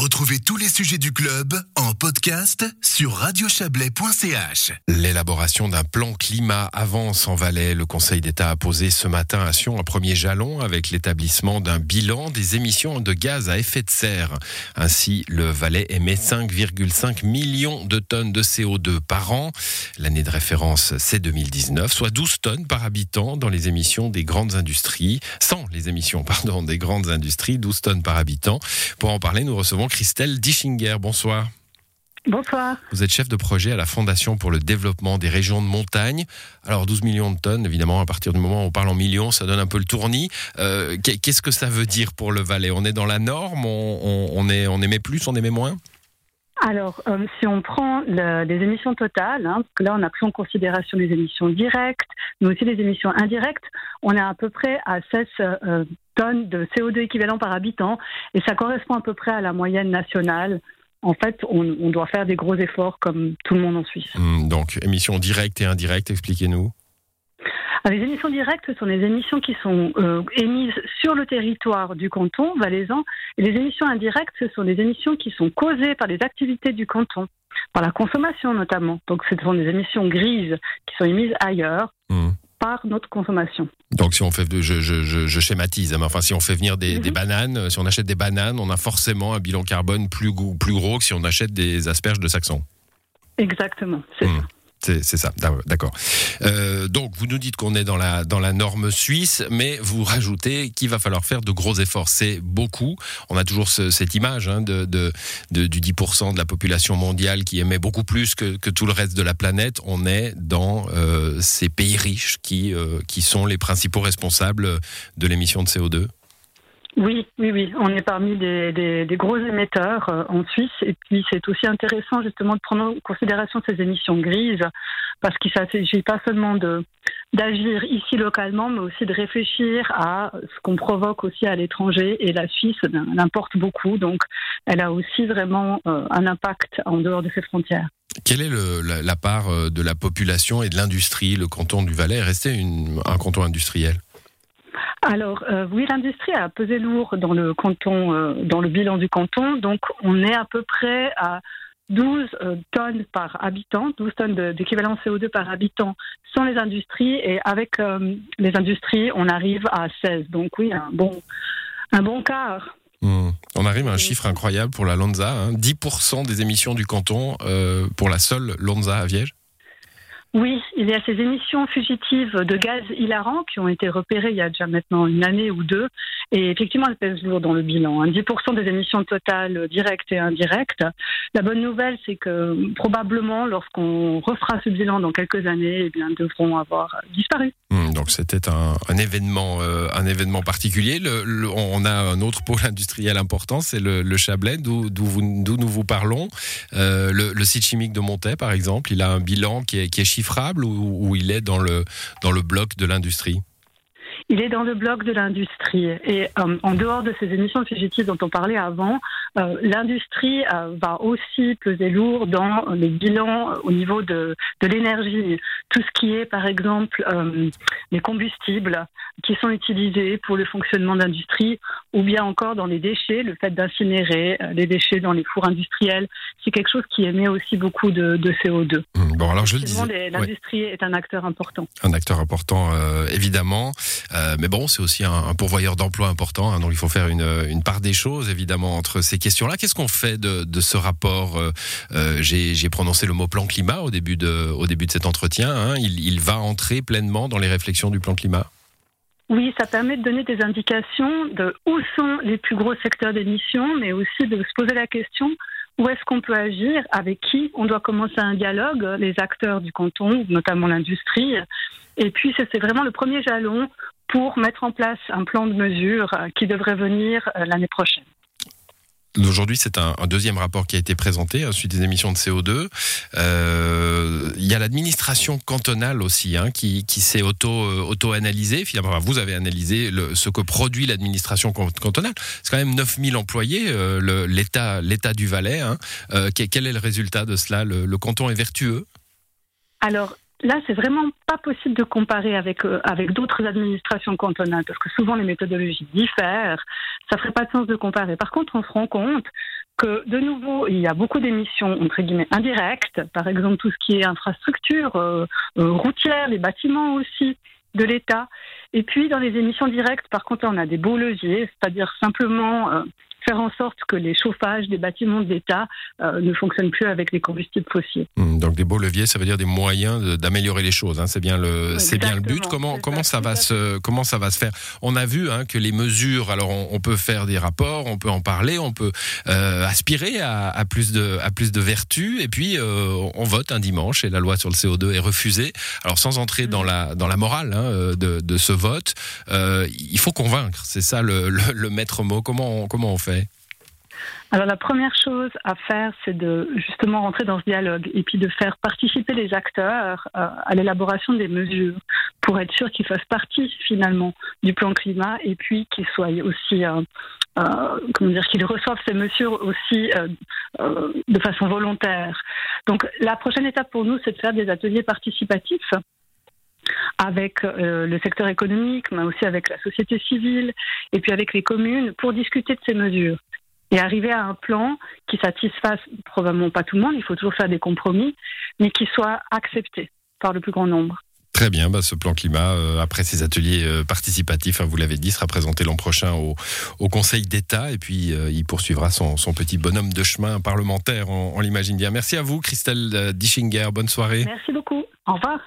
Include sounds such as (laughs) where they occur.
Retrouvez tous les sujets du club en podcast sur radiochablais.ch. L'élaboration d'un plan climat avance en Valais. Le Conseil d'État a posé ce matin à Sion un premier jalon avec l'établissement d'un bilan des émissions de gaz à effet de serre. Ainsi, le Valais émet 5,5 millions de tonnes de CO2 par an. L'année de référence, c'est 2019, soit 12 tonnes par habitant dans les émissions des grandes industries. Sans les émissions, (laughs) pardon, des grandes industries, 12 tonnes par habitant. Pour en parler, nous recevons Christelle Dischinger. Bonsoir. Bonsoir. Vous êtes chef de projet à la Fondation pour le développement des régions de montagne. Alors 12 millions de tonnes, évidemment, à partir du moment où on parle en millions, ça donne un peu le tournis. Euh, qu'est-ce que ça veut dire pour le Valais? On est dans la norme? On, est, on émet plus, on émet moins? Alors, euh, si on prend les émissions totales, hein, là on a pris en considération les émissions directes, mais aussi les émissions indirectes, on est à peu près à 16 euh, tonnes de CO2 équivalent par habitant, et ça correspond à peu près à la moyenne nationale. En fait, on, doit faire des gros efforts comme tout le monde en Suisse. Hmm, donc, émissions directes et indirectes, expliquez-nous. Ah, les émissions directes, ce sont les émissions qui sont euh, émises sur le territoire du canton valaisan. Et les émissions indirectes, ce sont les émissions qui sont causées par les activités du canton, par la consommation notamment. Donc ce sont des émissions grises qui sont émises ailleurs. Mmh. par notre consommation. Donc si on fait, je, je, schématise, hein, enfin si on fait venir des, mmh. bananes, si on achète des bananes, on a forcément un bilan carbone plus, plus gros que si on achète des asperges de Saxon. Exactement, c'est mmh. ça. C'est ça, d'accord. Euh, donc, vous nous dites qu'on est dans la, dans la norme suisse, mais vous rajoutez qu'il va falloir faire de gros efforts. C'est beaucoup. On a toujours cette image hein, de, de, du 10% de la population mondiale qui émet beaucoup plus que, que, tout le reste de la planète. On est dans euh, ces pays riches qui, euh, qui sont les principaux responsables de l'émission de CO2 oui, oui, oui. On est parmi des, gros émetteurs euh, en Suisse. Et puis, c'est aussi intéressant justement de prendre en considération ces émissions grises, parce qu'il ne s'agit pas seulement d'agir ici localement, mais aussi de réfléchir à ce qu'on provoque aussi à l'étranger. Et la Suisse l'importe beaucoup, donc elle a aussi vraiment euh, un impact en dehors de ses frontières. Quelle est la, part euh, de la population et de l'industrie Le canton du Valais? Est resté un canton industriel? Alors euh, oui, l'industrie a pesé lourd dans le canton, euh, dans le bilan du canton. Donc on est à peu près à 12 euh, tonnes par habitant, 12 tonnes d'équivalent CO2 par habitant sans les industries et avec les industries, on arrive à 16. Donc oui, un bon, un bon quart. Hmm. On arrive à un chiffre incroyable pour la Lonza, 10% hein. des émissions du canton pour la seule Lonza à Viège. Oui, il y a ces émissions fugitives de gaz hilarants qui ont été repérées il y a déjà maintenant une année ou deux. Et effectivement, elles pèsent lourd dans le bilan. 10% hein. des émissions totales directes et indirectes. La bonne nouvelle, c'est que probablement, lorsqu'on refera ce bilan dans quelques années, eh bien, devront avoir disparu. Hmm, donc c'était un, événement, euh, un événement particulier. on a un autre pôle industriel important, c'est le, Chablais, d'où nous vous parlons. Euh, le, site chimique de Montet, par exemple, il a un bilan qui est, qui est chiffrable ou, il est dans le, dans le bloc de l'industrie? Il est dans le bloc de l'industrie. Et euh, en dehors de ces émissions fugitives dont on parlait avant, euh, l'industrie euh, va aussi peser lourd dans les bilans au niveau de, de l'énergie. Tout ce qui est, par exemple, les combustibles qui sont utilisés pour le fonctionnement d'industrie, ou bien encore dans les déchets, le fait d'incinérer les déchets dans les fours industriels, c'est quelque chose qui émet aussi beaucoup de, de CO2. Mmh, bon, alors je le disais. L'industrie est un acteur important. Un acteur important, évidemment. Euh, mais bon, c'est aussi un, pourvoyeur d'emploi important, hein, donc il faut faire une, une, part des choses, évidemment, entre ces questions-là. Qu'est-ce qu'on fait de, ce rapport euh, euh J'ai prononcé le mot plan climat au début de, cet entretien. Hein. Il, il va entrer pleinement dans les réflexions du plan climat? Oui, ça permet de donner des indications de où sont les plus gros secteurs d'émissions, mais aussi de se poser la question où est-ce qu'on peut agir, avec qui on doit commencer un dialogue, les acteurs du canton, notamment l'industrie. Et puis, c'est vraiment le premier jalon pour mettre en place un plan de mesure euh, qui devrait venir l'année prochaine. Aujourd'hui, c'est un, deuxième rapport qui a été présenté hein, suite des émissions de CO2. Euh, il y a l'administration cantonale aussi hein, qui, s'est auto, auto analysée. Finalement, vous avez analysé ce que produit l'administration cantonale. C'est quand même 9000 employés, l'État l'État du Valais. Hein. quel est le résultat de cela? Le, canton est vertueux? Alors, Là, c'est vraiment pas possible de comparer euh, avec d'autres administrations cantonales parce que souvent les méthodologies diffèrent. Ça ferait pas de sens de comparer. Par contre, on se rend compte que de nouveau, il y a beaucoup d'émissions entre guillemets indirectes, par exemple tout ce qui est infrastructure euh, euh, routière, les bâtiments aussi de l'État. Et puis dans les émissions directes, par contre, on a des beaux leviers, c'est-à-dire simplement euh, faire en sorte que les chauffages des bâtiments d'État euh, ne fonctionnent plus avec les combustibles fossiles. Hum, donc des beaux leviers, ça veut dire des moyens d'améliorer les choses. Hein. C'est bien le, c'est bien le but. Comment comment ça, va se comment ça va se faire? On a vu hein, que les mesures. Alors on, peut faire des rapports, on peut en parler, on peut euh, aspirer à, plus de à plus de vertus. Et puis euh, on vote un dimanche et la loi sur le CO2 est refusée. Alors sans entrer dans la dans la morale hein, de, de, ce vote, il faut convaincre. C'est ça le, le, le maître mot. Comment comment on fait? Alors la première chose à faire, c'est de justement rentrer dans ce dialogue et puis de faire participer les acteurs euh, à l'élaboration des mesures pour être sûr qu'ils fassent partie finalement du plan climat et puis qu'ils soient aussi, euh, euh, comment dire, qu'ils reçoivent ces mesures aussi de façon volontaire. Donc la prochaine étape pour nous, c'est de faire des ateliers participatifs avec le secteur économique, mais aussi avec la société civile et puis avec les communes pour discuter de ces mesures et arriver à un plan qui satisfasse probablement pas tout le monde, il faut toujours faire des compromis, mais qui soit accepté par le plus grand nombre. Très bien, bah ce plan climat, euh, après ces ateliers euh, participatifs, hein, vous l'avez dit, sera présenté l'an prochain au, au Conseil d'État et puis euh, il poursuivra son, son, petit bonhomme de chemin parlementaire, on, on l'imagine bien. Merci à vous, Christelle Dischinger, bonne soirée. Merci beaucoup, au revoir.